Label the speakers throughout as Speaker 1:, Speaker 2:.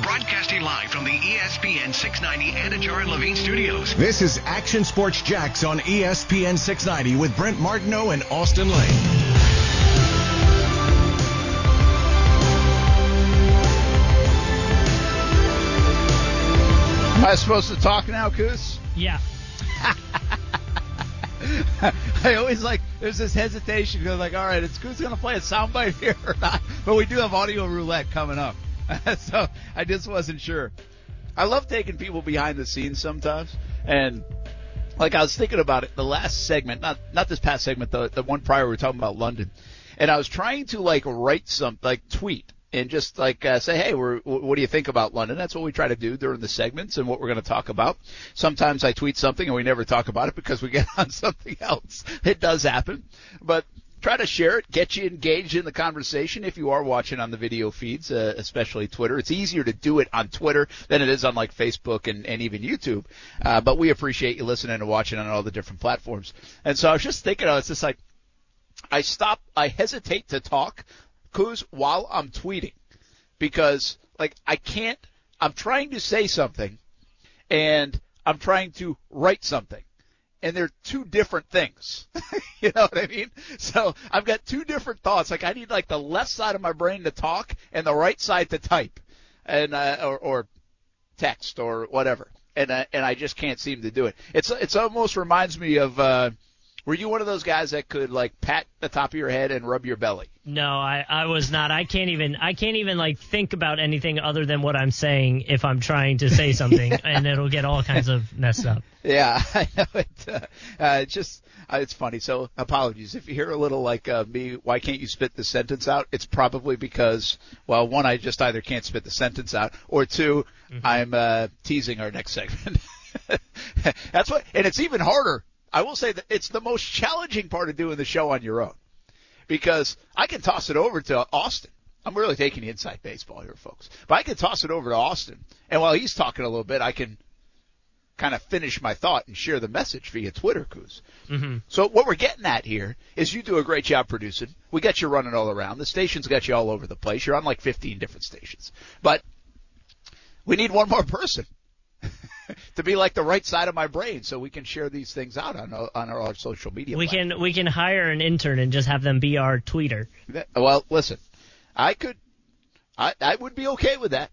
Speaker 1: Broadcasting live from the ESPN 690 Anajar and Levine studios.
Speaker 2: This is Action Sports Jax on ESPN 690 with Brent Martineau and Austin Lane.
Speaker 3: Am I supposed to talk now, Cous?
Speaker 4: Yeah.
Speaker 3: I always like, there's this hesitation because, like, all right, is Cous going to play a soundbite here or not? But we do have audio roulette coming up. so I just wasn't sure. I love taking people behind the scenes sometimes. And, like, I was thinking about it, the last segment, not, not this past segment, the, the one prior we were talking about London. And I was trying to, like, write some, like, tweet and just like uh, say, hey, we're, what do you think about London? That's what we try to do during the segments and what we're going to talk about. Sometimes I tweet something and we never talk about it because we get on something else. It does happen, but try to share it, get you engaged in the conversation if you are watching on the video feeds, uh, especially Twitter. It's easier to do it on Twitter than it is on like Facebook and, and even YouTube. Uh, but we appreciate you listening and watching on all the different platforms. And so I was just thinking, I was just like, I stop, I hesitate to talk Cous while I'm tweeting because like I can't I'm trying to say something and I'm trying to write something and they're two different things. you know what I mean? So I've got two different thoughts. Like I need like the left side of my brain to talk and the right side to type and uh, or, or text or whatever. And uh, and I just can't seem to do it. It's it's almost reminds me of uh were you one of those guys that could like pat the top of your head and rub your belly?
Speaker 4: No, I, I was not. I can't even I can't even like think about anything other than what I'm saying if I'm trying to say something, and it'll get all kinds of messed up.
Speaker 3: Yeah, I know it. Uh, uh, it's just uh, it's funny. So apologies if you hear a little like uh, me. Why can't you spit the sentence out? It's probably because well, one, I just either can't spit the sentence out, or 2 i I'm uh, teasing our next segment. That's what, and it's even harder. I will say that it's the most challenging part of doing the show on your own because I can toss it over to Austin. I'm really taking inside baseball here, folks. But I can toss it over to Austin, and while he's talking a little bit, I can kind of finish my thought and share the message via Twitter, Cous.
Speaker 4: hmm
Speaker 3: So what we're getting at here is you do a great job producing. We got you running all around. The station's got you all over the place. You're on like 15 different stations. But we need one more person to be like the right side of my brain so we can share these things out on our, on our social media.
Speaker 4: We
Speaker 3: platforms.
Speaker 4: can we can hire an intern and just have them be our tweeter.
Speaker 3: That- Well, listen, I could, I, I would be okay with that.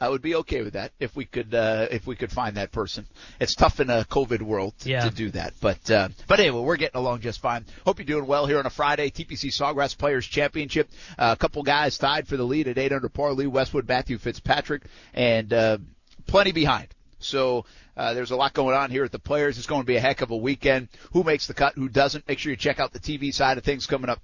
Speaker 3: I would be okay with that if we could, uh, if we could find that person. It's tough in a COVID world to,
Speaker 4: Yeah.
Speaker 3: to do that, but, uh, but anyway, we're getting along just fine. Hope you're doing well here on a Friday. TPC Sawgrass Players Championship. Uh, a couple guys tied for the lead at eight under par. Lee Westwood, Matthew Fitzpatrick, and, uh, plenty behind. So uh, there's a lot going on here at the Players. It's going to be a heck of a weekend. Who makes the cut? Who doesn't? Make sure you check out the TV side of things coming up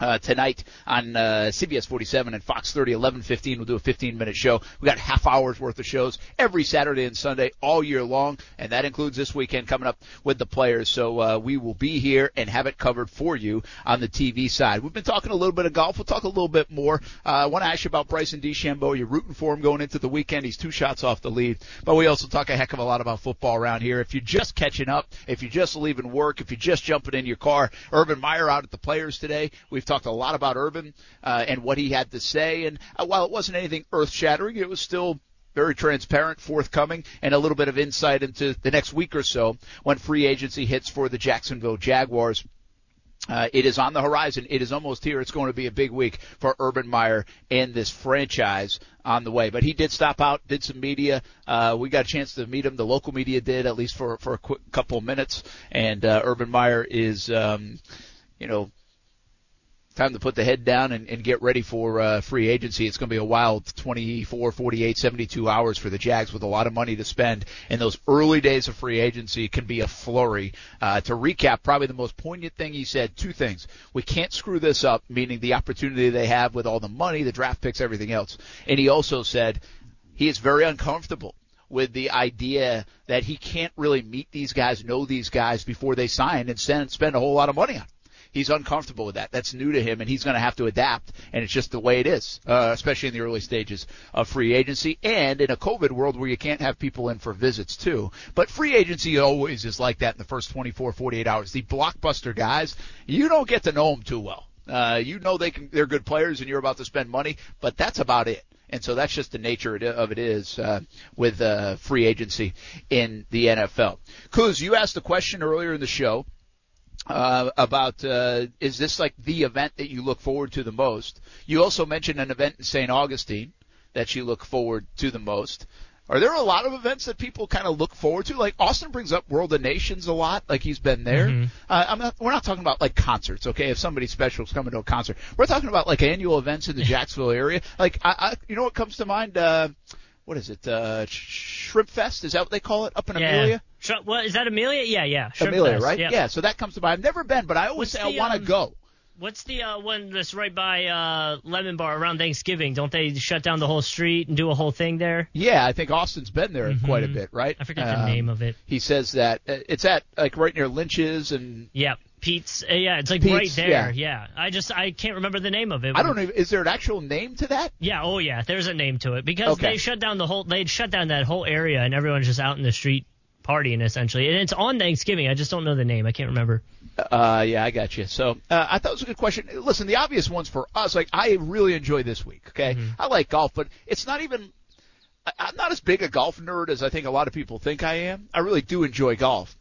Speaker 3: uh, tonight on uh, CBS 47 and Fox 30, 11:15. We'll do a 15-minute show. We got half hours worth of shows every Saturday and Sunday all year long, and that includes this weekend coming up with the players. So uh, we will be here and have it covered for you on the TV side. We've been talking a little bit of golf. We'll talk a little bit more. Uh, I want to ask you about Bryson DeChambeau. You're rooting for him going into the weekend. He's two shots off the lead, but we also talk a heck of a lot about football around here. If you're just catching up, if you're just leaving work, if you're just jumping in your car, Urban Meyer out at the players today. We've talked a lot about Urban uh, and what he had to say, and uh, while it wasn't anything earth-shattering, it was still very transparent, forthcoming, and a little bit of insight into the next week or so when free agency hits for the Jacksonville Jaguars. Uh, it is on the horizon. It is almost here. It's going to be a big week for Urban Meyer and this franchise on the way. But he did stop out, did some media. Uh, we got a chance to meet him. The local media did, at least for for a quick couple minutes. And uh, Urban Meyer is, um, you know, time to put the head down and, and get ready for uh, free agency. It's going to be a wild 24, 48, 72 hours for the Jags with a lot of money to spend. And those early days of free agency can be a flurry. Uh, to recap, probably the most poignant thing he said, two things. We can't screw this up, meaning the opportunity they have with all the money, the draft picks, everything else. And he also said he is very uncomfortable with the idea that he can't really meet these guys, know these guys before they sign and spend, spend a whole lot of money on. He's uncomfortable with that. That's new to him, and he's going to have to adapt. And it's just the way it is, uh, especially in the early stages of free agency and in a COVID world where you can't have people in for visits too. But free agency always is like that in the first 24, 48 hours. The blockbuster guys, you don't get to know them too well. Uh, you know they can, they're good players, and you're about to spend money, but that's about it. And so that's just the nature of it is uh, with uh, free agency in the NFL. Cous, you asked a question earlier in the show uh, about uh, is this like the event that you look forward to the most? You also mentioned an event in St. Augustine that you look forward to the most. Are there a lot of events that people kind of look forward to? Like Austin brings up World of Nations a lot, like he's been there.
Speaker 4: Mhm.
Speaker 3: Uh, I'm not. We're not talking about like concerts, okay? If somebody special is coming to a concert, we're talking about like annual events in the Jacksonville area. Like, I, I you know what comes to mind? Uh, what is it? Uh, Shrimp Fest? Is that what they call it up in
Speaker 4: yeah.
Speaker 3: Amelia?
Speaker 4: Sh- what is that Amelia? Yeah, yeah. Shrimp
Speaker 3: Amelia,
Speaker 4: Fest,
Speaker 3: right?
Speaker 4: Yeah.
Speaker 3: Yeah. So that comes to mind. I've never been, but I always
Speaker 4: What's
Speaker 3: say I want to
Speaker 4: um,
Speaker 3: go.
Speaker 4: What's the uh, one that's right by uh, Lemon Bar around Thanksgiving? Don't they shut down the whole street and do a whole thing there?
Speaker 3: Yeah, I think Austin's been there quite a bit, right?
Speaker 4: Mm-hmm. I forget the
Speaker 3: Um,
Speaker 4: name of it.
Speaker 3: He says that uh, it's at like right near Lynch's, and
Speaker 4: Yeah, Pete's. Uh, yeah, it's like
Speaker 3: Pete's,
Speaker 4: right there.
Speaker 3: yeah.
Speaker 4: Yeah. I just I can't remember the name of it.
Speaker 3: I don't know. Is there an actual name to that?
Speaker 4: Yeah, oh yeah, there's a name to it because
Speaker 3: Okay.
Speaker 4: they shut down the whole they shut down that whole area and everyone's just out in the street partying essentially. And it's on Thanksgiving. I just don't know the name. I can't remember.
Speaker 3: Uh, yeah, I got you. So uh, I thought it was a good question. Listen, the obvious ones for us, like I really enjoy this week. Okay, I like golf, but it's not even. I'm not as big a golf nerd as I think a lot of people think I am. I really do enjoy golf,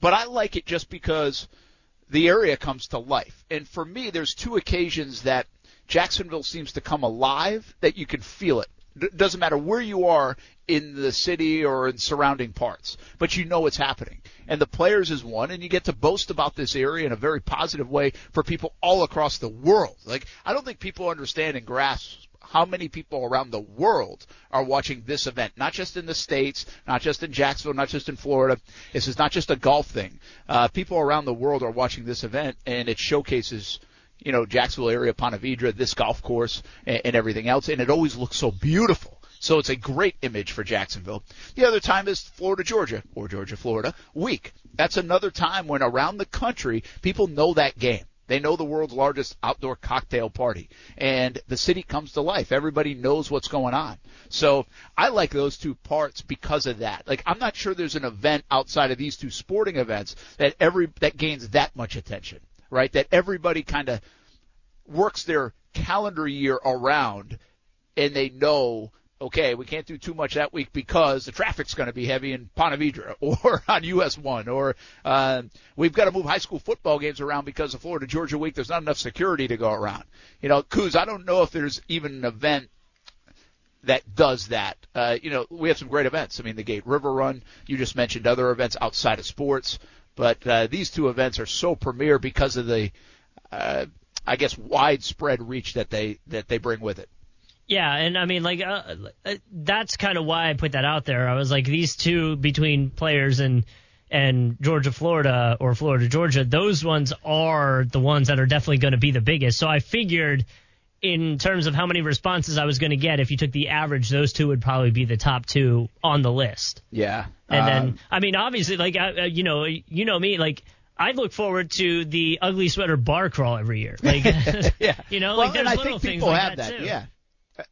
Speaker 3: but I like it just because the area comes to life. And for me, there's two occasions that Jacksonville seems to come alive that you can feel it. Doesn't matter where you are in the city or in surrounding parts, but you know it's happening. And the players is one, and you get to boast about this area in a very positive way for people all across the world. Like, I don't think people understand and grasp how many people around the world are watching this event, not just in the States, not just in Jacksonville, not just in Florida. This is not just a golf thing. Uh, people around the world are watching this event, and it showcases you know, Jacksonville area, Ponte Vedra, this golf course, and, and everything else, and it always looks so beautiful. So it's a great image for Jacksonville. The other time is Florida, Georgia, or Georgia, Florida week. That's another time when around the country people know that game. They know the world's largest outdoor cocktail party, and the city comes to life. Everybody knows what's going on. So I like those two parts because of that. Like I'm not sure there's an event outside of these two sporting events that every that gains that much attention, right? That everybody kind of works their calendar year around and they know, okay, we can't do too much that week because the traffic's going to be heavy in Ponte Vedra or on US 1 or um, we've got to move high school football games around because of Florida Georgia week. There's not enough security to go around. You know, Cous, I don't know if there's even an event that does that. Uh, you know, we have some great events. I mean, the Gate River Run, you just mentioned other events outside of sports, but uh, these two events are so premier because of the, uh, I guess, widespread reach that they that they bring with it.
Speaker 4: Yeah, and I mean, like, uh, uh, that's kind of why I put that out there. I was like, these two between players and and Georgia, Florida, or Florida, Georgia, those ones are the ones that are definitely going to be the biggest. So I figured, in terms of how many responses I was going to get, if you took the average, those two would probably be the top two on the list.
Speaker 3: Yeah,
Speaker 4: And
Speaker 3: Um,
Speaker 4: then, I mean, obviously, like, uh, uh, you know, you know me, like. I look forward to the ugly sweater bar crawl every year. Like,
Speaker 3: yeah,
Speaker 4: you know,
Speaker 3: well,
Speaker 4: like there's
Speaker 3: and I
Speaker 4: little
Speaker 3: think
Speaker 4: things
Speaker 3: people
Speaker 4: like
Speaker 3: have
Speaker 4: that,
Speaker 3: that.
Speaker 4: too.
Speaker 3: Yeah,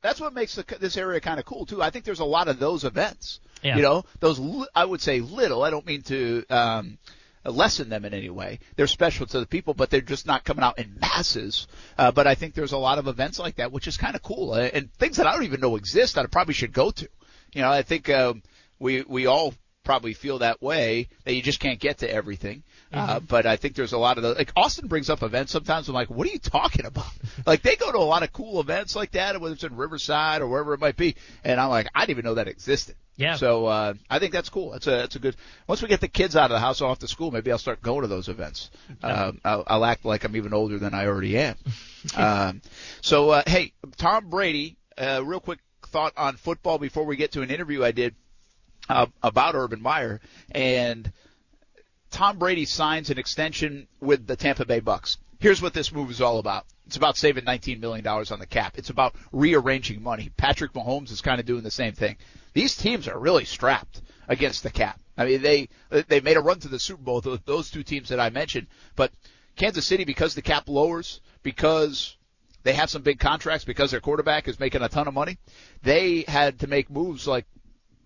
Speaker 3: that's what makes the, this area kind of cool too. I think there's a lot of those events.
Speaker 4: Yeah.
Speaker 3: You know, those li- I would say little. I don't mean to um, lessen them in any way. They're special to the people, but they're just not coming out in masses. Uh, but I think there's a lot of events like that, which is kind of cool, uh, and things that I don't even know exist that I probably should go to. You know, I think um, we we all probably feel that way that you just can't get to everything. Uh, but I think there's a lot of the, like Austin brings up events sometimes. I'm like, what are you talking about? like they go to a lot of cool events like that, whether it's in Riverside or wherever it might be. And I'm like, I didn't even know that existed.
Speaker 4: Yeah.
Speaker 3: So uh, I think that's cool. That's a that's a good. Once we get the kids out of the house off to school, maybe I'll start going to those events. Um, I'll, I'll act like I'm even older than I already am. um, so uh, hey, Tom Brady. Uh, real quick thought on football before we get to an interview I did uh, about Urban Meyer and Tom Brady signs an extension with the Tampa Bay Bucks. Here's what this move is all about. It's about saving $19 million on the cap. It's about rearranging money. Patrick Mahomes is kind of doing the same thing. These teams are really strapped against the cap. I mean, they they made a run to the Super Bowl. Those, those two teams that I mentioned, but Kansas City because the cap lowers, because they have some big contracts, because their quarterback is making a ton of money, they had to make moves like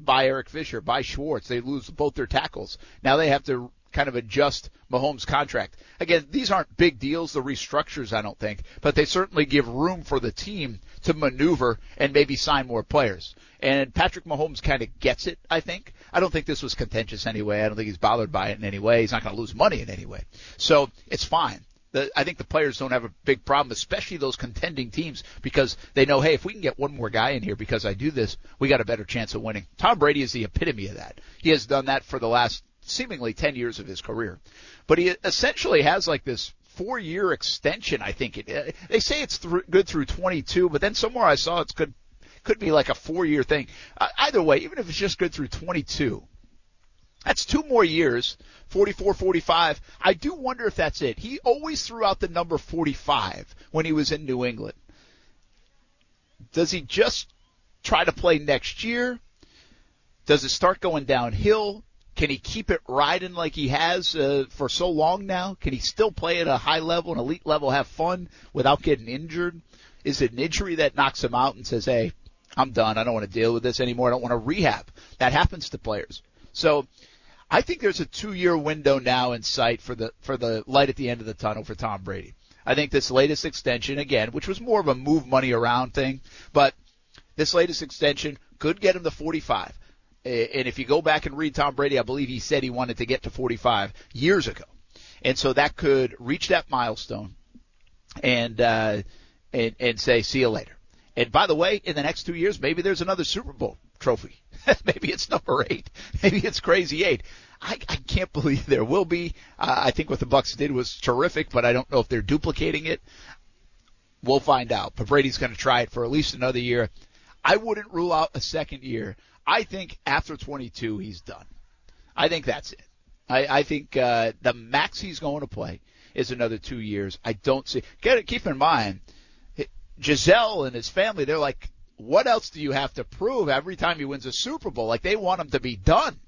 Speaker 3: buy Eric Fisher, by Schwartz. They lose both their tackles. Now they have to kind of adjust Mahomes' contract. Again, these aren't big deals, the restructures, I don't think, but they certainly give room for the team to maneuver and maybe sign more players. And Patrick Mahomes kind of gets it, I think. I don't think this was contentious anyway. I don't think he's bothered by it in any way. He's not going to lose money in any way. So it's fine. The, I think the players don't have a big problem, especially those contending teams, because they know, hey, if we can get one more guy in here because I do this, we got a better chance of winning. Tom Brady is the epitome of that. He has done that for the last seemingly 10 years of his career. But he essentially has like this four year extension, I think. It, they say it's th- good through 22, but then somewhere I saw it's good, could be like a four year thing. Uh, either way, even if it's just good through 22, that's two more years, 44, 45. I do wonder if that's it. He always threw out the number 45 when he was in New England. Does he just try to play next year? Does it start going downhill? Can he keep it riding like he has uh, for so long now? Can he still play at a high level, an elite level, have fun without getting injured? Is it an injury that knocks him out and says, "Hey, I'm done. I don't want to deal with this anymore. I don't want to rehab." That happens to players. So, I think there's a two-year window now in sight for the for the light at the end of the tunnel for Tom Brady. I think this latest extension again, which was more of a move money around thing, but this latest extension could get him to 45. And if you go back and read Tom Brady, I believe he said he wanted to get to 45 years ago. And so that could reach that milestone and, uh, and, and say, see you later. And by the way, in the next two years, maybe there's another Super Bowl trophy. maybe it's number eight. Maybe it's crazy eight. I, I can't believe there will be. Uh, I think what the Bucks did was terrific, but I don't know if they're duplicating it. We'll find out. But Brady's going to try it for at least another year. I wouldn't rule out a second year. I think after 22 he's done. I think that's it. I, I think uh, the max he's going to play is another two years. I don't see. Get, it, keep in mind, Gisele and his family. They're like, what else do you have to prove every time he wins a Super Bowl? Like they want him to be done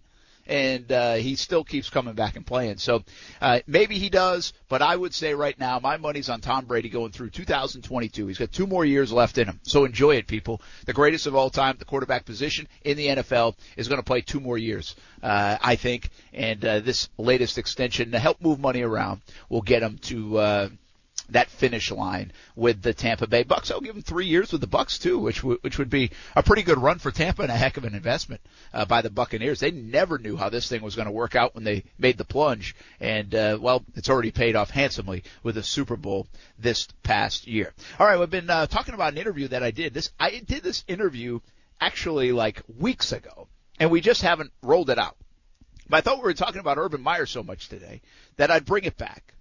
Speaker 3: and uh, he still keeps coming back and playing. So uh, maybe he does, but I would say right now my money's on Tom Brady going through 2022. He's got two more years left in him, so enjoy it, people. The greatest of all time, the quarterback position in the NFL, is going to play two more years, uh, I think. And uh, this latest extension to help move money around will get him to. Uh, that finish line with the Tampa Bay Bucks. I'll give them three years with the Bucks too, which w- which would be a pretty good run for Tampa and a heck of an investment uh, by the Buccaneers. They never knew how this thing was going to work out when they made the plunge, and uh, well, it's already paid off handsomely with a Super Bowl this past year. All right, we've been uh, talking about an interview that I did. This I did this interview actually like weeks ago, and we just haven't rolled it out. But I thought we were talking about Urban Meyer so much today that I'd bring it back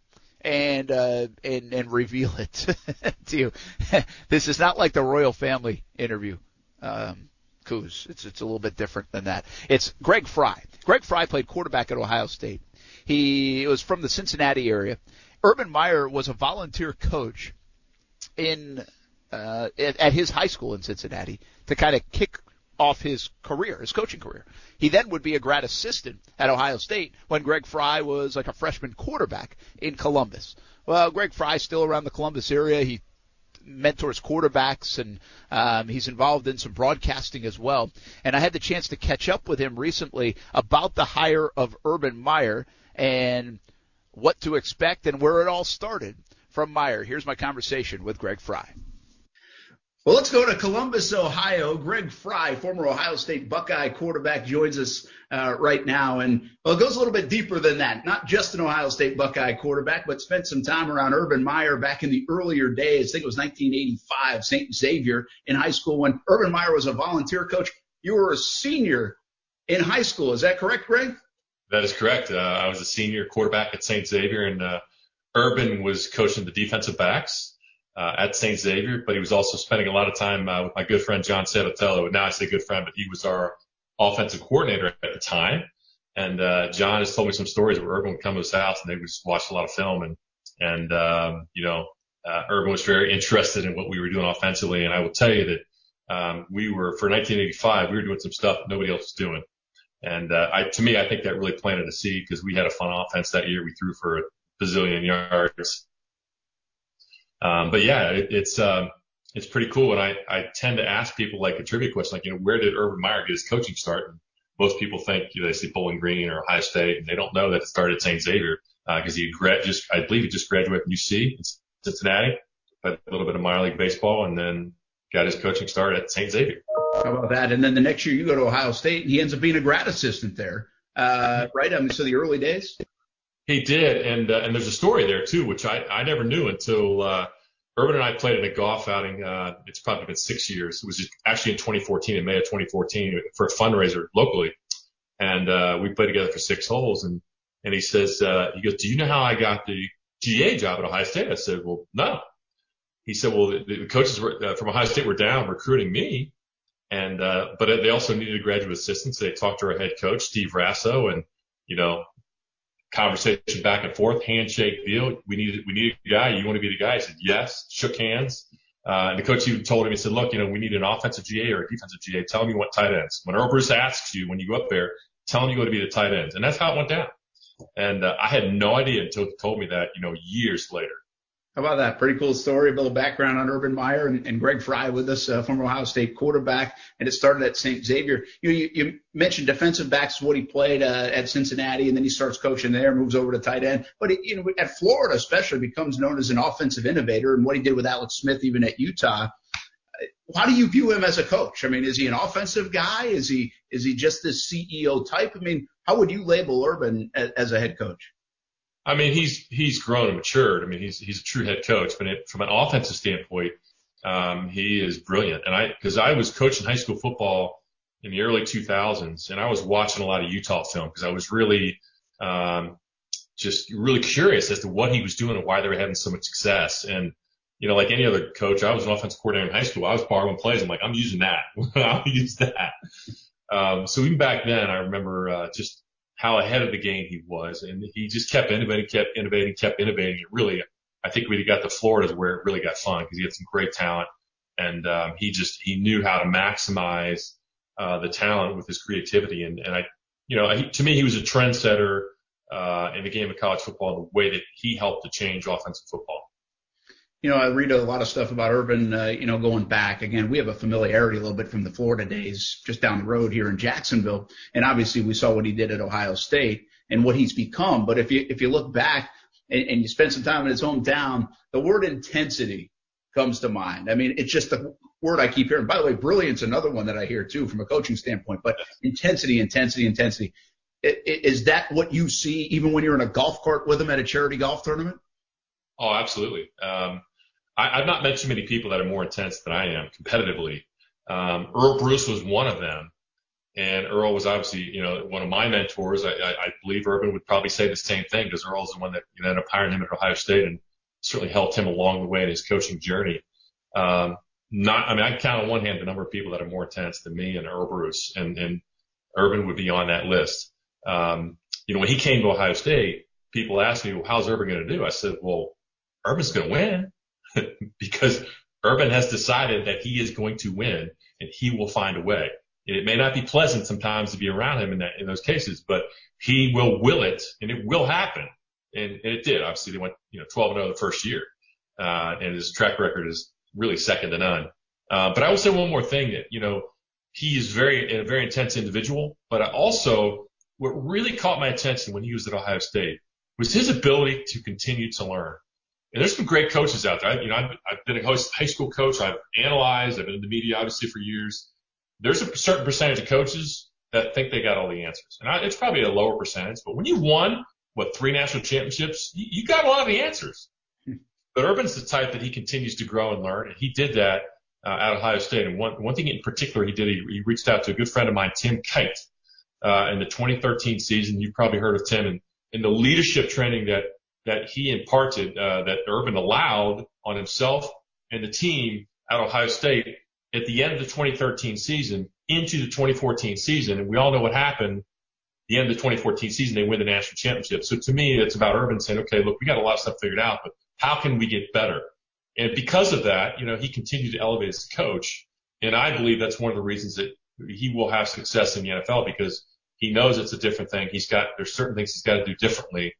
Speaker 3: and uh, and and reveal it to you. this is not like the royal family interview. Um, Cous. It's it's a little bit different than that. It's Greg Frey. Greg Frey played quarterback at Ohio State. He was from the Cincinnati area. Urban Meyer was a volunteer coach in uh, at, at his high school in Cincinnati to kind of kick off his career, his coaching career. He then would be a grad assistant at Ohio State when Greg Frey was like a freshman quarterback in Columbus. Well, Greg Frey's still around the Columbus area. He mentors quarterbacks and um, he's involved in some broadcasting as well. And I had the chance to catch up with him recently about the hire of Urban Meyer and what to expect and where it all started from Meyer. Here's my conversation with Greg Frey. Well, let's go to Columbus, Ohio. Greg Frey, former Ohio State Buckeye quarterback, joins us uh, right now. And well, it goes a little bit deeper than that. Not just an Ohio State Buckeye quarterback, but spent some time around Urban Meyer back in the earlier days. I think it was 1985, St. Xavier in high school when Urban Meyer was a volunteer coach. You were a senior
Speaker 5: in high school. Is that correct, Greg?
Speaker 6: That is correct. Uh, I was a senior quarterback at St. Xavier, and uh, Urban was coaching the defensive backs uh, at St. Xavier, but he was also spending a lot of time uh, with my good friend John Sabatello. Now I say good friend, but he was our offensive coordinator at the time. And uh, John has told me some stories where Urban would come to his house and they would just watch a lot of film, and and um, you know, uh, Urban was very interested in what we were doing offensively. And I will tell you that um, we were for 1985, we were doing some stuff nobody else was doing. And uh, I, to me, I think that really planted a seed because we had a fun offense that year. We threw for a bazillion yards. Um, but yeah, it, it's um, it's pretty cool. And I, I tend to ask people like a trivia question, like you know, where did Urban Meyer get his coaching start? And most people think you know, they see Bowling Green or Ohio State, and they don't know that it started at St. Xavier because uh, he just I believe he just graduated from UC in Cincinnati, played a little bit of minor league baseball, and then got his coaching start at St. Xavier.
Speaker 5: How about that? And then the next year you go to Ohio State, and he ends up being a grad assistant there, uh, right? I mean, so the early days.
Speaker 6: He did, and uh, and there's a story there too, which I I never knew until uh, Urban and I played in a golf outing. Uh, it's probably been six years. It was actually in 2014, in May of 2014, for a fundraiser locally, and uh, we played together for six holes. And and he says, uh, he goes, "Do you know how I got the GA job at Ohio State?" I said, "Well, no." He said, "Well, the, the coaches were, uh, from Ohio State were down recruiting me, and uh, but they also needed a graduate assistant. So they talked to our head coach, Steve Rasso, and you know, conversation back and forth, handshake deal. We needed we needed a guy. You want to be the guy? He said yes. Shook hands. Uh, and the coach even told him, he said, look, you know, we need an offensive GA or a defensive GA. Tell me what tight ends. When Earle Bruce asks you when you go up there, tell him you go to be the tight ends. And that's how it went down. And uh, I had no idea until he told me that, you know, years later.
Speaker 5: How about that? Pretty cool story. A little background on Urban Meyer and, and Greg Frey with us, uh, former Ohio State quarterback, and it started at St. Xavier. You, you, you mentioned defensive backs is what he played uh, at Cincinnati, and then he starts coaching there, moves over to tight end. But it, you know, at Florida, especially, becomes known as an offensive innovator, and what he did with Alex Smith, even at Utah. How do you view him as a coach? I mean, is he an offensive guy? Is he is he just this CEO type? I mean, how would you label Urban as, as a head coach?
Speaker 6: I mean, he's he's grown and matured. I mean, he's he's a true head coach, but it, from an offensive standpoint, um, he is brilliant. And I because I was coaching high school football in the early 2000s, and I was watching a lot of Utah film because I was really um, just really curious as to what he was doing and why they were having so much success. And you know, like any other coach, I was an offensive coordinator in high school. I was borrowing plays. I'm like, I'm using that. I'll use that. Um, so even back then, I remember uh, just how ahead of the game he was, and he just kept innovating, kept innovating, kept innovating. It really, I think he got to Florida is where it really got fun because he had some great talent, and um, he just he knew how to maximize uh, the talent with his creativity. And and I, you know, he, to me, he was a trendsetter uh, in the game of college football. The way that he helped to change offensive football
Speaker 5: you know, I read a lot of stuff about Urban, uh, you know, going back. Again, we have a familiarity a little bit from the Florida days just down the road here in Jacksonville. And obviously we saw what he did at Ohio State and what he's become. But if you, if you look back and, and you spend some time in his hometown, the word intensity comes to mind. I mean, it's just the word I keep hearing. By the way, brilliant's another one that I hear too from a coaching standpoint, but intensity, intensity, intensity. Is that what you see even when you're in a golf cart with him at a charity golf tournament?
Speaker 6: Oh, absolutely. Um, I, I've not met too many people that are more intense than I am competitively. Um, Earle Bruce was one of them. And Earle was obviously, you know, one of my mentors. I, I, I believe Urban would probably say the same thing because Earle's the one that you know, ended up hiring him at Ohio State and certainly helped him along the way in his coaching journey. Um, not, I mean, I count on one hand the number of people that are more intense than me and Earle Bruce, and, and Urban would be on that list. Um, you know, when he came to Ohio State, people asked me, well, how's Urban going to do? I said, well, Urban's going to win. because Urban has decided that he is going to win and he will find a way. And it may not be pleasant sometimes to be around him in that, in those cases, but he will will it and it will happen. And, and it did. Obviously they went, you know, 12 and 0 the first year. Uh, and his track record is really second to none. Uh, but I will say one more thing that, you know, he is very, a very intense individual, but I also, what really caught my attention when he was at Ohio State was his ability to continue to learn. And there's some great coaches out there. I, you know, I've, I've been a high school coach. I've analyzed. I've been in the media obviously for years. There's a certain percentage of coaches that think they got all the answers, and I, it's probably a lower percentage. But when you won what three national championships, you, you got a lot of the answers. But Urban's the type that he continues to grow and learn, and he did that uh, at Ohio State. And one one thing in particular he did, he, he reached out to a good friend of mine, Tim Kight, uh, in the 2013 season. You've probably heard of Tim and, and the leadership training that that he imparted, uh, that Urban allowed on himself and the team at Ohio State at the end of the 2013 season into the 2014 season. And we all know what happened. The end of the 2014 season, they win the national championship. So to me, it's about Urban saying, okay, look, we got a lot of stuff figured out, but how can we get better? And because of that, you know, he continued to elevate as a coach. And I believe that's one of the reasons that he will have success in the NFL because he knows it's a different thing. He's got, there's certain things he's got to do differently.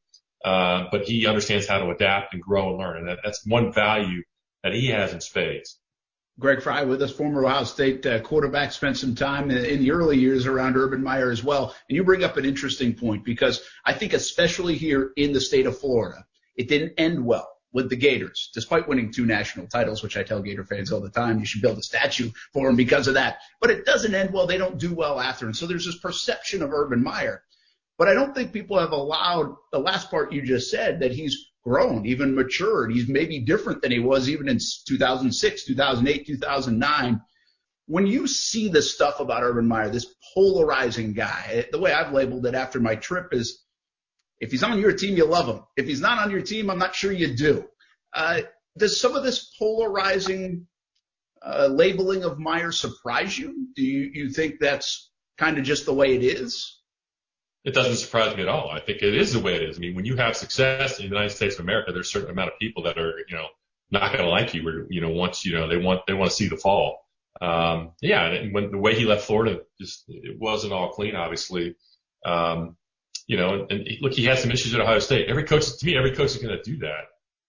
Speaker 6: Uh, but he understands how to adapt and grow and learn. And that, that's one value that he has in spades.
Speaker 3: Greg Frey with us, former Ohio State uh, quarterback, spent some time in the early years around Urban Meyer as well. And you bring up an interesting point because I think especially here in the state of Florida, it didn't end well with the Gators, despite winning two national titles, which I tell Gator fans all the time, you should build a statue for them because of that. But it doesn't end well. They don't do well after. And so there's this perception of Urban Meyer. But I don't think people have allowed the last part you just said that he's grown, even matured. He's maybe different than he was even in 2006, 2008, 2009. When you see the stuff about Urban Meyer, this polarizing guy, the way I've labeled it after my trip is if he's on your team, you love him. If he's not on your team, I'm not sure you do. Uh, does some of this polarizing uh, labeling of Meyer surprise you? Do you, you think that's kind of just the way it is?
Speaker 6: It doesn't surprise me at all. I think it is the way it is. I mean, when you have success in the United States of America, there's a certain amount of people that are, you know, not going to like you or, you know, once, you know, they want, they want to see the fall. Um, yeah. And when the way he left Florida, just, it wasn't all clean, obviously. Um, you know, and, and look, he had some issues at Ohio State. Every coach, to me, every coach is going to do that,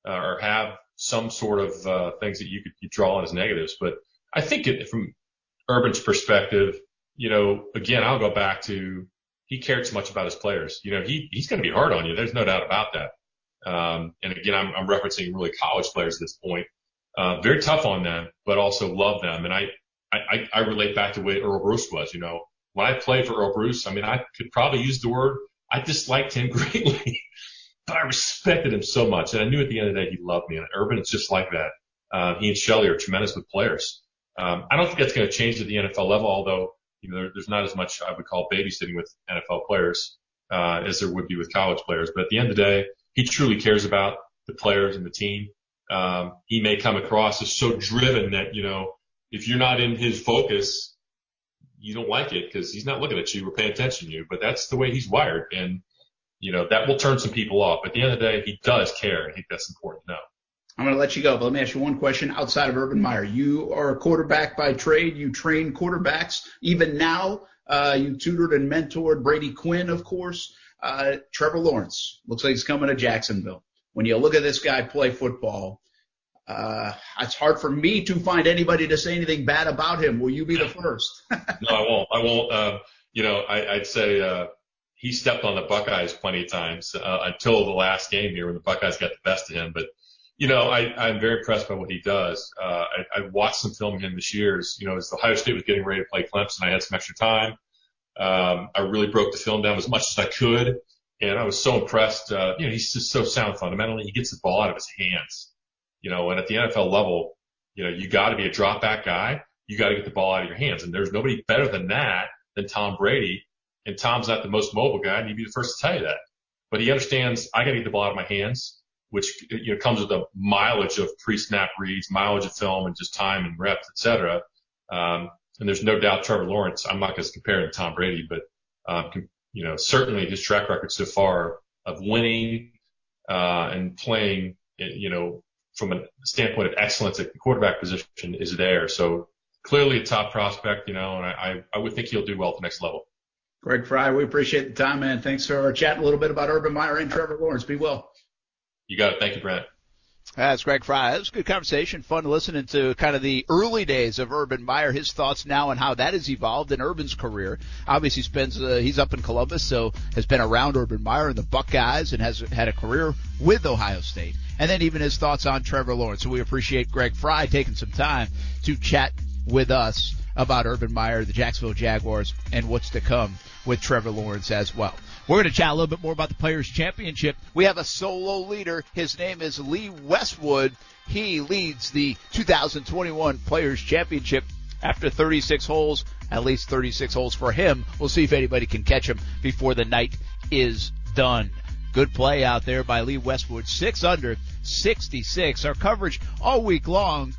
Speaker 6: uh, or have some sort of, uh, things that you could you draw on as negatives. But I think it, from Urban's perspective, you know, again, I'll go back to, he cared so much about his players. You know, he, he's going to be hard on you. There's no doubt about that. Um, and again, I'm, I'm referencing really college players at this point. Uh, very tough on them, but also love them. And I, I, I relate back to the way Earle Bruce was, you know, when I played for Earle Bruce, I mean, I could probably use the word, I disliked him greatly, but I respected him so much. And I knew at the end of the day, he loved me. And Urban is just like that. Uh, he and Shelley are tremendous with players. Um, I don't think that's going to change at the NFL level, although you know, there, there's not as much I would call babysitting with NFL players uh, as there would be with college players. But at the end of the day, he truly cares about the players and the team. Um, he may come across as so driven that you know, if you're not in his focus, you don't like it because he's not looking at you or paying attention to you. But that's the way he's wired, and you know that will turn some people off. But at the end of the day, he does care. And I think that's important to know.
Speaker 3: I'm going to let you go, but let me ask you one question outside of Urban Meyer. You are a quarterback by trade. You train quarterbacks. Even now, uh, you tutored and mentored Brady Quinn, of course. Uh, Trevor Lawrence looks like he's coming to Jacksonville. When you look at this guy play football, uh, it's hard for me to find anybody to say anything bad about him. Will you be the first?
Speaker 6: no, I won't. I won't. Uh, you know, I, I'd say uh, he stepped on the Buckeyes plenty of times uh, until the last game here when the Buckeyes got the best of him. But you know, I, I'm very impressed by what he does. Uh, I, I watched some film him this year. As, you know, as Ohio State was getting ready to play Clemson, I had some extra time. Um, I really broke the film down as much as I could, and I was so impressed. Uh, you know, he's just so sound fundamentally. He gets the ball out of his hands. You know, and at the NFL level, you know, you got to be a drop back guy. You got to get the ball out of your hands, and there's nobody better than that than Tom Brady. And Tom's not the most mobile guy, and he'd be the first to tell you that. But he understands I got to get the ball out of my hands which you know comes with a mileage of pre-snap reads, mileage of film, and just time and reps, et cetera. Um, and there's no doubt Trevor Lawrence. I'm not going to compare him to Tom Brady, but um, you know certainly his track record so far of winning uh, and playing, you know, from a standpoint of excellence at the quarterback position is there. So clearly a top prospect, you know, and I, I would think he'll do well at the next level.
Speaker 3: Greg Frey, we appreciate the time, man. Thanks for chatting a little bit about Urban Meyer and Trevor Lawrence. Be well.
Speaker 6: You got it. Thank you, Brent.
Speaker 3: That's Greg Frey. It was a good conversation. Fun listening to kind of the early days of Urban Meyer, his thoughts now and how that has evolved in Urban's career. Obviously, spends uh, he's up in Columbus, so has been around Urban Meyer and the Buckeyes, and has had a career with Ohio State. And then even his thoughts on Trevor Lawrence. So we appreciate Greg Frey taking some time to chat with us about Urban Meyer, the Jacksonville Jaguars, and what's to come with Trevor Lawrence as well. We're going to chat a little bit more about the Players Championship. We have a solo leader. His name is Lee Westwood. He leads the 2021 Players Championship after 36 holes, at least 36 holes for him. We'll see if anybody can catch him before the night is done. Good play out there by Lee Westwood. Six under, 66. Our coverage all week long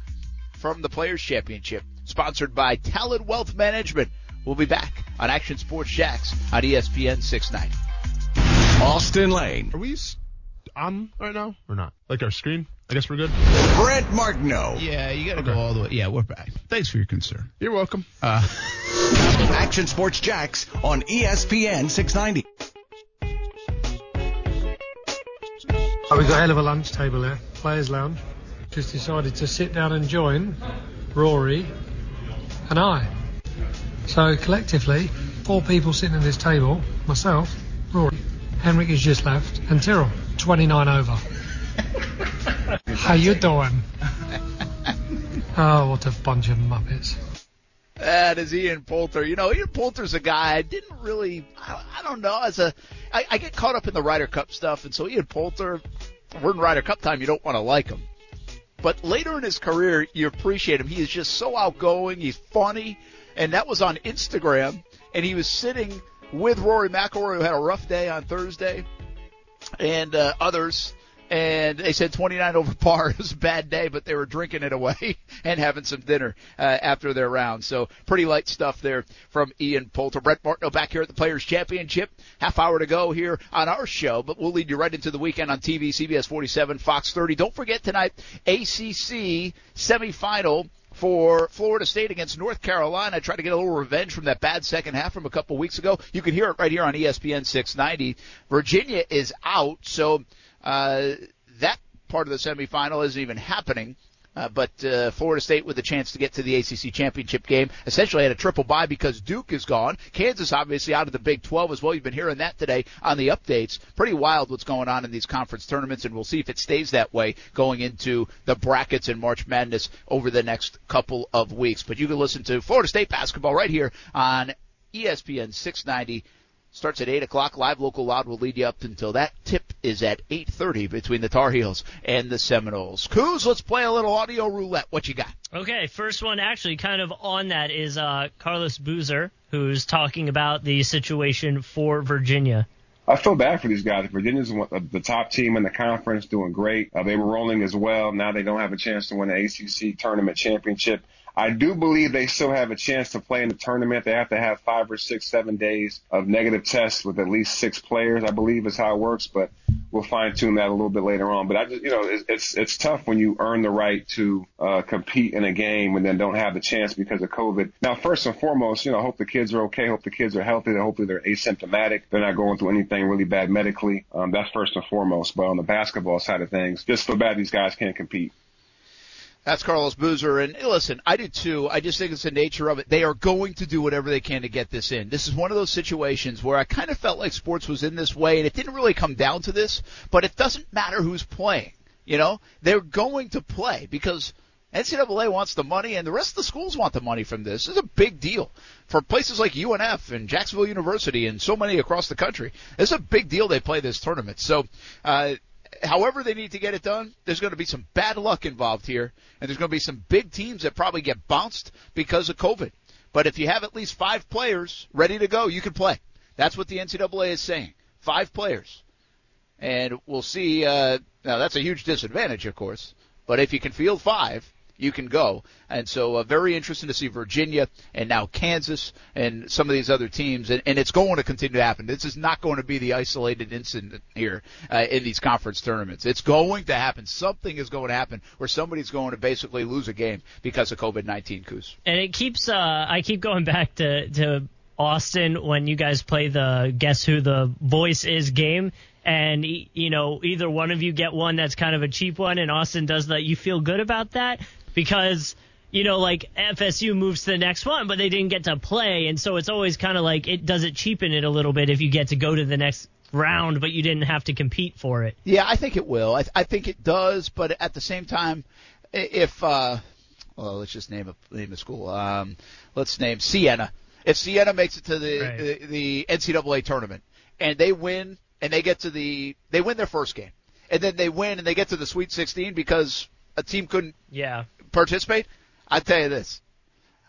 Speaker 3: from the Players Championship, sponsored by Talent Wealth Management. We'll be back on Action Sports Jax on ESPN 690.
Speaker 2: Austin Lane,
Speaker 7: Are we on right now or not? Like our screen? I guess we're good.
Speaker 2: Brent Martineau.
Speaker 3: Yeah, you got to go all the way. Yeah, we're back. Thanks for your concern.
Speaker 7: You're welcome.
Speaker 2: Uh, Action Sports Jax on ESPN 690.
Speaker 8: Oh, we've got a hell of a lunch table there, Players Lounge. Just decided to sit down and join Rory and I. So collectively, four people sitting at this table, myself, Rory, Henrik has just left, and Tyrrell, 29 over. How you doing? Oh, what a bunch of muppets.
Speaker 3: That is Ian Poulter. You know, Ian Poulter's a guy I didn't really, I, I don't know, as a, I, I get caught up in the Ryder Cup stuff, and so Ian Poulter, we're in Ryder Cup time, you don't want to like him. But later in his career, you appreciate him. He is just so outgoing, he's funny, and that was on Instagram, and he was sitting with Rory McIlroy, who had a rough day on Thursday, and uh, others. And they said 29 over par It was a bad day, but they were drinking it away and having some dinner uh, after their round. So pretty light stuff there from Ian Poulter. Brent Martineau back here at the Players Championship. Half hour to go here on our show, but we'll lead you right into the weekend on TV, CBS 47, Fox 30. Don't forget tonight, ACC semifinal for Florida State against North Carolina. Tried to get a little revenge from that bad second half from a couple weeks ago. You can hear it right here on ESPN 690. Virginia is out, so uh, that part of the semifinal isn't even happening. Uh, but uh, Florida State with a chance to get to the ACC championship game essentially had a triple bye because Duke is gone. Kansas obviously out of the Big 12 as well. You've been hearing that today on the updates. Pretty wild what's going on in these conference tournaments, and we'll see if it stays that way going into the brackets and March Madness over the next couple of weeks. But you can listen to Florida State basketball right here on ESPN 690 starts at 8 o'clock. Live local loud will lead you up until that tip is at 8.30 between the Tar Heels and the Seminoles. Cous, let's play a little audio roulette. What you got?
Speaker 4: Okay, first one actually kind of on that is uh, Carlos Boozer, who's talking about the situation for Virginia.
Speaker 9: I feel bad for these guys. Virginia's uh, the top team in the conference, doing great. Uh, they were rolling as well. Now they don't have a chance to win the ACC tournament championship. I do believe they still have a chance to play in the tournament. They have to have five or six, seven days of negative tests with at least six players, I believe is how it works, but we'll fine tune that a little bit later on. But I just, you know, it's, it's, it's tough when you earn the right to, uh, compete in a game and then don't have the chance because of COVID. Now, first and foremost, you know, I hope the kids are okay. Hope the kids are healthy. Hopefully they're asymptomatic. They're not going through anything really bad medically. Um, that's first and foremost. But on the basketball side of things, just feel bad these guys can't compete.
Speaker 3: That's Carlos Boozer. And listen, I do too. I just think it's the nature of it. They are going to do whatever they can to get this in. This is one of those situations where I kind of felt like sports was in this way, and it didn't really come down to this, but it doesn't matter who's playing. You know, they're going to play because NCAA wants the money, and the rest of the schools want the money from this. Is a big deal for places like UNF and Jacksonville University and so many across the country. It's a big deal they play this tournament. So, uh, however they need to get it done, there's going to be some bad luck involved here, and there's going to be some big teams that probably get bounced because of COVID. But if you have at least five players ready to go, you can play. That's what the NCAA is saying. Five players. And we'll see, uh, now that's a huge disadvantage, of course, but if you can field five, you can go. And so, uh, very interesting to see Virginia and now Kansas and some of these other teams. And, and it's going to continue to happen. This is not going to be the isolated incident here uh, in these conference tournaments. It's going to happen. Something is going to happen where somebody's going to basically lose a game because of COVID-19, Cous.
Speaker 4: And it keeps, uh, I keep going back to, to Austin when you guys play the guess who the voice is game. And, you know, either one of you get one that's kind of a cheap one and Austin does that. You feel good about that because, you know, like FSU moves to the next one, but they didn't get to play. And so it's always kind of like it does it cheapen it a little bit if you get to go to the next round, but you didn't have to compete for it.
Speaker 3: Yeah, I think it will. I, I think it does, but at the same time, if uh, well, let's just name a name a school. Um, let's name Siena. If Siena makes it to the,
Speaker 4: Right.
Speaker 3: the the NCAA tournament and they win and they get to the they win their first game and then they win and they get to the Sweet 16 because a team couldn't
Speaker 4: Yeah.
Speaker 3: Participate, I tell you this.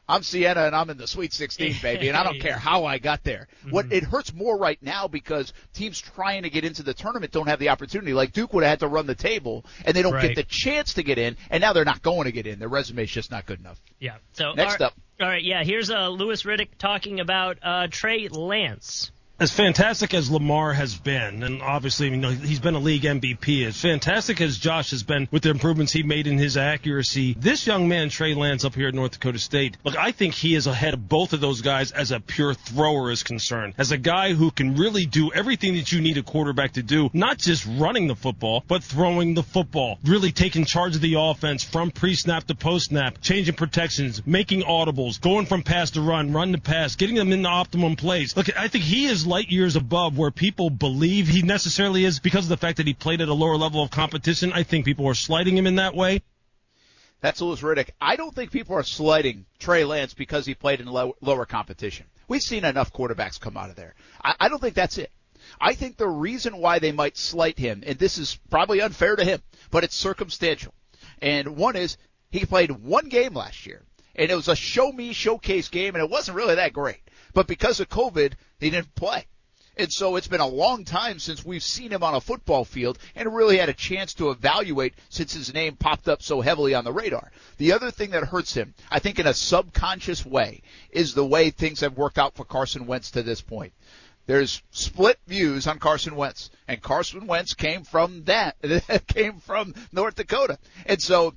Speaker 3: I'm Siena and I'm in the Sweet 16, baby, and I don't care how I got there. What it hurts more right now because teams trying to get into the tournament don't have the opportunity. Like Duke would have had to run the table, and they don't
Speaker 4: Right.
Speaker 3: get the chance to get in, and now they're not going to get in. Their resume's just not good enough.
Speaker 4: Yeah. So
Speaker 3: Next
Speaker 4: all right,
Speaker 3: up.
Speaker 4: All right. Yeah. Here's uh, Louis Riddick talking about uh, Trey Lance.
Speaker 10: As fantastic as Lamar has been, and obviously, you know, he's been a league MVP, as fantastic as Josh has been with the improvements he made in his accuracy, this young man, Trey Lance, up here at North Dakota State, look, I think he is ahead of both of those guys as a pure thrower is concerned. As a guy who can really do everything that you need a quarterback to do, not just running the football, but throwing the football, really taking charge of the offense from pre-snap to post-snap, changing protections, making audibles, going from pass to run, run to pass, getting them in the optimum plays. Look, I think he is light years above where people believe he necessarily is because of the fact that he played at a lower level of competition. I think people are slighting him in that way.
Speaker 3: That's Louis Riddick. I don't think people are slighting Trey Lance because he played in low, lower competition. We've seen enough quarterbacks come out of there. I don't think that's it. I think the reason why they might slight him, and this is probably unfair to him, but it's circumstantial. And one is he played one game last year, and it was a show me showcase game, and it wasn't really that great. But because of COVID, he didn't play. And so it's been a long time since we've seen him on a football field and really had a chance to evaluate since his name popped up so heavily on the radar. The other thing that hurts him, I think in a subconscious way, is the way things have worked out for Carson Wentz to this point. There's split views on Carson Wentz, and Carson Wentz came from that, came from North Dakota. And so,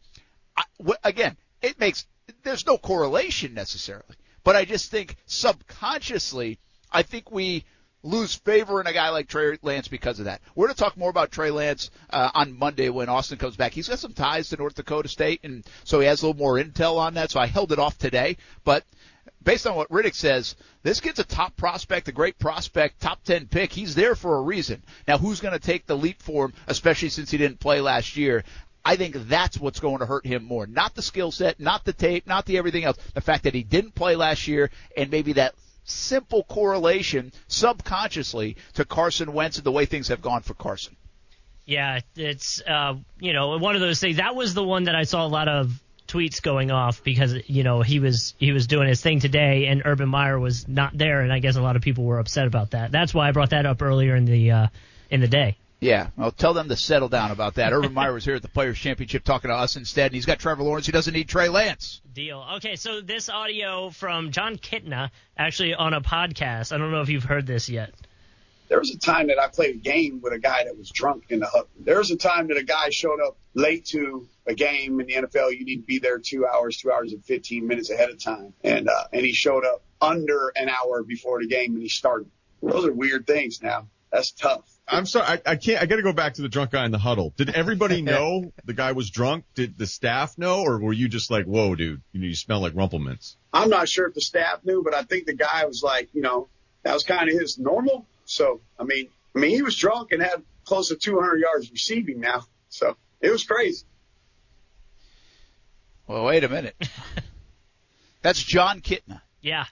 Speaker 3: again, it makes, there's no correlation necessarily, but I just think subconsciously, I think we lose favor in a guy like Trey Lance because of that. We're going to talk more about Trey Lance uh, on Monday when Austin comes back. He's got some ties to North Dakota State, and so he has a little more intel on that. So I held it off today, but based on what Riddick says, this kid's a top prospect, a great prospect, top 10 pick. He's there for a reason. Now, who's going to take the leap for him, especially since he didn't play last year? I think that's what's going to hurt him more. Not the skill set, not the tape, not the everything else. The fact that he didn't play last year and maybe that simple correlation subconsciously to Carson Wentz and the way things have gone for Carson.
Speaker 4: Yeah, it's uh, you know one of those things. That was the one that I saw a lot of tweets going off because you know he was he was doing his thing today and Urban Meyer was not there, and I guess a lot of people were upset about that. That's why I brought that up earlier in the uh, in the day.
Speaker 3: Yeah, well, tell them to settle down about that. Urban Meyer was here at the Players Championship talking to us instead, and he's got Trevor Lawrence. He doesn't need Trey Lance.
Speaker 4: Deal. Okay, so this audio from Jon Kitna actually on a podcast. I don't know if you've heard this yet.
Speaker 11: There was a time that I played a game with a guy that was drunk in the huddle. There was a time that a guy showed up late to a game in the NFL. You need to be there two hours, two hours and 15 minutes ahead of time. And, uh, and he showed up under an hour before the game and he started. Those are weird things now. That's tough.
Speaker 12: I'm sorry, I, I can't. I got to go back to the drunk guy in the huddle. Did everybody know the guy was drunk? Did the staff know, or were you just like, "Whoa, dude, you know, you smell like Rumple Minze"?
Speaker 11: I'm not sure if the staff knew, but I think the guy was like, you know, that was kind of his normal. So, I mean, I mean, he was drunk and had close to 200 yards receiving now. So it was crazy.
Speaker 3: Well, wait a minute. That's Jon Kitna.
Speaker 4: Yeah.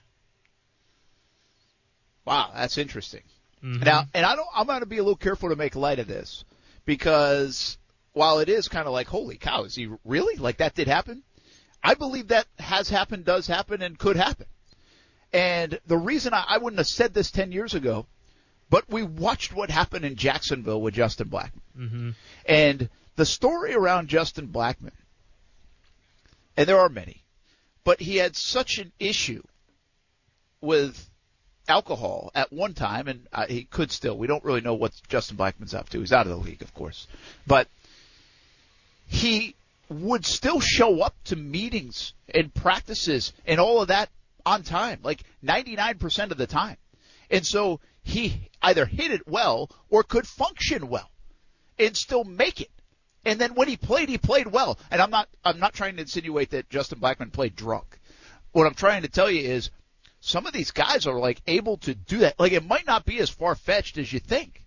Speaker 3: Wow, that's interesting.
Speaker 4: Mhm.
Speaker 3: Now, and I don't, I'm going to be a little careful to make light of this because while it is kind of like, holy cow, is he really like that did happen? I believe that has happened, does happen, and could happen. And the reason I, I wouldn't have said this 10 years ago, but we watched what happened in Jacksonville with Justin Blackmon.
Speaker 4: Mm-hmm.
Speaker 3: And the story around Justin Blackmon, and there are many, but he had such an issue with alcohol at one time, and uh, he could still. We don't really know what Justin Blackmon's up to. He's out of the league, of course, but he would still show up to meetings and practices and all of that on time, like 99% of the time. And so he either hit it well or could function well and still make it. And then when he played, he played well. And I'm not, I'm not trying to insinuate that Justin Blackmon played drunk. What I'm trying to tell you is some of these guys are like able to do that. Like it might not be as far fetched as you think.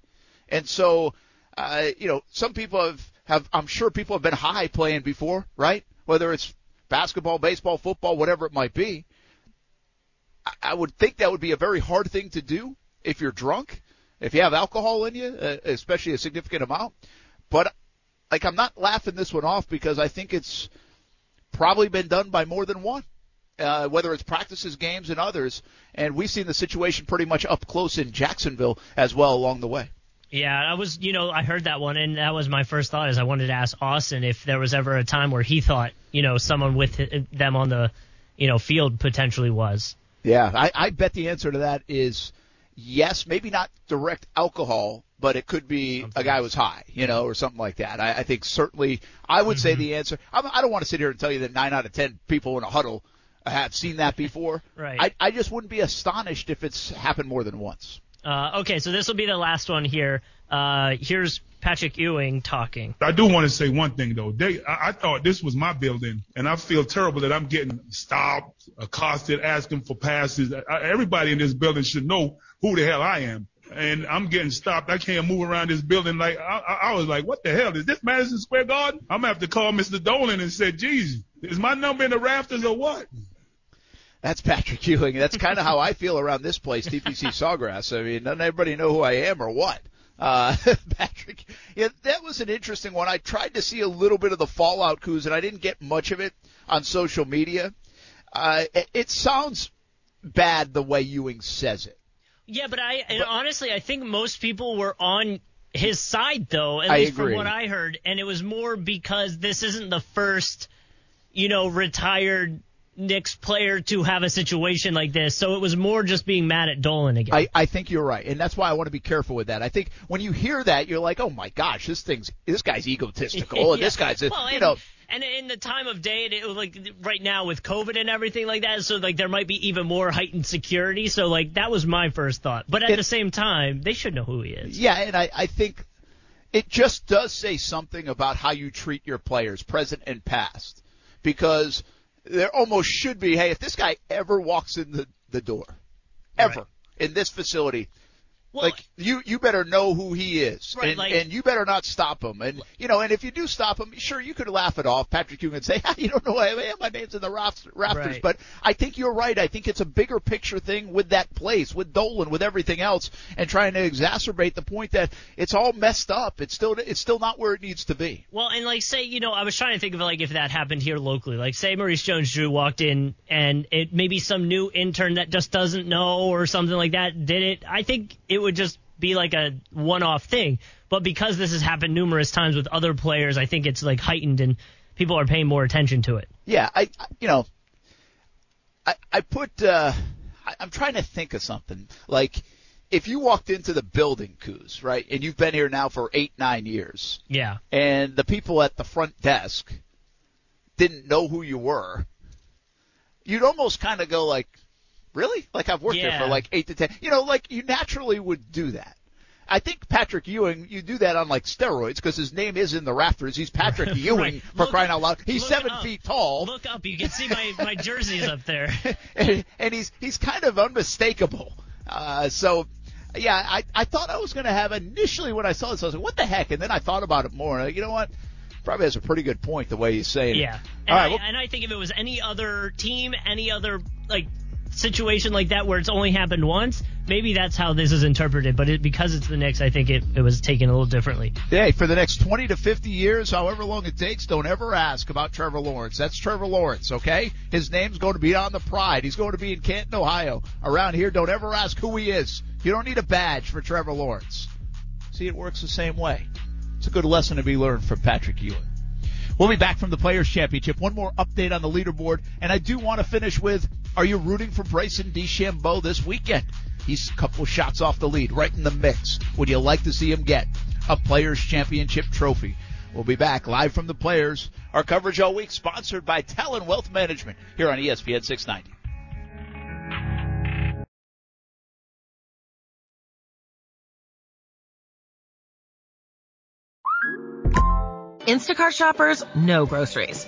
Speaker 3: And so, uh, you know, some people have, have, I'm sure people have been high playing before, right? Whether it's basketball, baseball, football, whatever it might be. I, I would think that would be a very hard thing to do if you're drunk, if you have alcohol in you, uh, especially a significant amount. But like, I'm not laughing this one off because I think it's probably been done by more than one. Uh, whether it's practices, games, and others. And we've seen the situation pretty much up close in Jacksonville as well along the way.
Speaker 4: Yeah, I was, you know, I heard that one, and that was my first thought. Is I wanted to ask Austin if there was ever a time where he thought, you know, someone with them on the, you know, field potentially was.
Speaker 3: Yeah, I, I bet the answer to that is yes, maybe not direct alcohol, but it could be a guy was high, you know, or something like that. I, I think certainly I would say the answer. I'm, I don't want to sit here and tell you that nine out of ten people in a huddle have seen that before.
Speaker 4: Right.
Speaker 3: I, I just wouldn't be astonished if it's happened more than once.
Speaker 4: Uh, okay, so this will be the last one here. Uh, here's Patrick Ewing talking.
Speaker 13: I do want to say one thing though. They, I, I thought this was my building, and I feel terrible that I'm getting stopped, accosted, asking for passes. I, everybody in this building should know who the hell I am. And I'm getting stopped. I can't move around this building. Like I, I, I was like, what the hell is this Madison Square Garden? I'm gonna have to call Mr. Dolan and say, geez, is my number in the rafters or what?
Speaker 3: That's Patrick Ewing. That's kind of how I feel around this place, TPC Sawgrass. I mean, doesn't everybody know who I am or what? Uh, Patrick, yeah, that was an interesting one. I tried to see a little bit of the fallout, Cous, and I didn't get much of it on social media. Uh, it, it sounds bad the way Ewing says it.
Speaker 4: Yeah, but I and honestly, I think most people were on his side though, at
Speaker 3: I
Speaker 4: least
Speaker 3: agree.
Speaker 4: from what I heard, and it was more because this isn't the first, you know, retired Knicks player to have a situation like this. So it was more just being mad at Dolan again.
Speaker 3: I, I think you're right, and that's why I want to be careful with that. I think when you hear that, you're like, oh my gosh, this thing's this guy's egotistical, oh,
Speaker 4: and
Speaker 3: this guy's,
Speaker 4: well,
Speaker 3: you
Speaker 4: and,
Speaker 3: know,
Speaker 4: and in the time of day, it, it was like right now with COVID and everything like that, so like there might be even more heightened security. So like that was my first thought. But at
Speaker 3: It-
Speaker 4: the same time, they should know who he is.
Speaker 3: Yeah, and I, I think it just does say something about how you treat your players, present and past, because there almost should be, hey, if this guy ever walks in the, the door, ever in this facility, like you, you better know who he is,
Speaker 4: Right,
Speaker 3: and,
Speaker 4: like-
Speaker 3: and you better not stop him. And you know, and if you do stop him, sure you could laugh it off, Patrick Ewing, and say, ah, you don't know who I am, my name's in the raft- rafters.
Speaker 4: Right.
Speaker 3: But I think you're right. I think it's a bigger picture thing with that place, with Dolan, with everything else, and trying to exacerbate the point that it's all messed up. It's still it's still not where it needs to be.
Speaker 4: Well, and like say, you know, I was trying to think of like if that happened here locally. Like say Maurice Jones-Drew walked in and it maybe some new intern that just doesn't know or something like that did it. I think it would just be like a one-off thing. But because this has happened numerous times with other players, I think it's like heightened and people are paying more attention to it.
Speaker 3: Yeah, I, I you know, I I put uh, I, I'm trying to think of something like. If you walked into the building, Cous, right, and you've been here now for eight, nine years,
Speaker 4: Yeah.
Speaker 3: and the people at the front desk didn't know who you were, you'd almost kind of go like, really? Like I've worked here
Speaker 4: Yeah.
Speaker 3: for like eight to ten. You know, like you naturally would do that. I think Patrick Ewing, you do that on like steroids because his name is in the rafters. He's Patrick Ewing
Speaker 4: Right.
Speaker 3: for
Speaker 4: Look-
Speaker 3: crying out loud. He's seven
Speaker 4: up.
Speaker 3: feet tall,
Speaker 4: Look up, you can see my my jerseys up there.
Speaker 3: and, and he's he's kind of unmistakable. Uh, so. Yeah, I, I thought I was going to have initially when I saw this, I was like, what the heck? And then I thought about it more. I, you know what? Probably has a pretty good point the way he's saying it.
Speaker 4: Yeah.
Speaker 3: All
Speaker 4: And,
Speaker 3: right. Well-
Speaker 4: and I think if it was any other team, any other like situation like that where it's only happened once, maybe that's how this is interpreted. But it, because it's the Knicks, I think it, it was taken a little differently.
Speaker 3: Hey, for the next 20 to 50 years, however long it takes, don't ever ask about Trevor Lawrence. That's Trevor Lawrence, okay? His name's going to be on the pride. He's going to be in Canton, Ohio. Around here, don't ever ask who he is. You don't need a badge for Trevor Lawrence. See, it works the same way. It's a good lesson to be learned from Patrick Ewing. We'll be back from the Players Championship. One more update on the leaderboard, and I do want to finish with: Are you rooting for Bryson DeChambeau this weekend? He's a couple shots off the lead, right in the mix. Would you like to see him get a Players Championship trophy? We'll be back live from the Players. Our coverage all week sponsored by Talon Wealth Management here on ESPN 690.
Speaker 14: Instacart shoppers know groceries.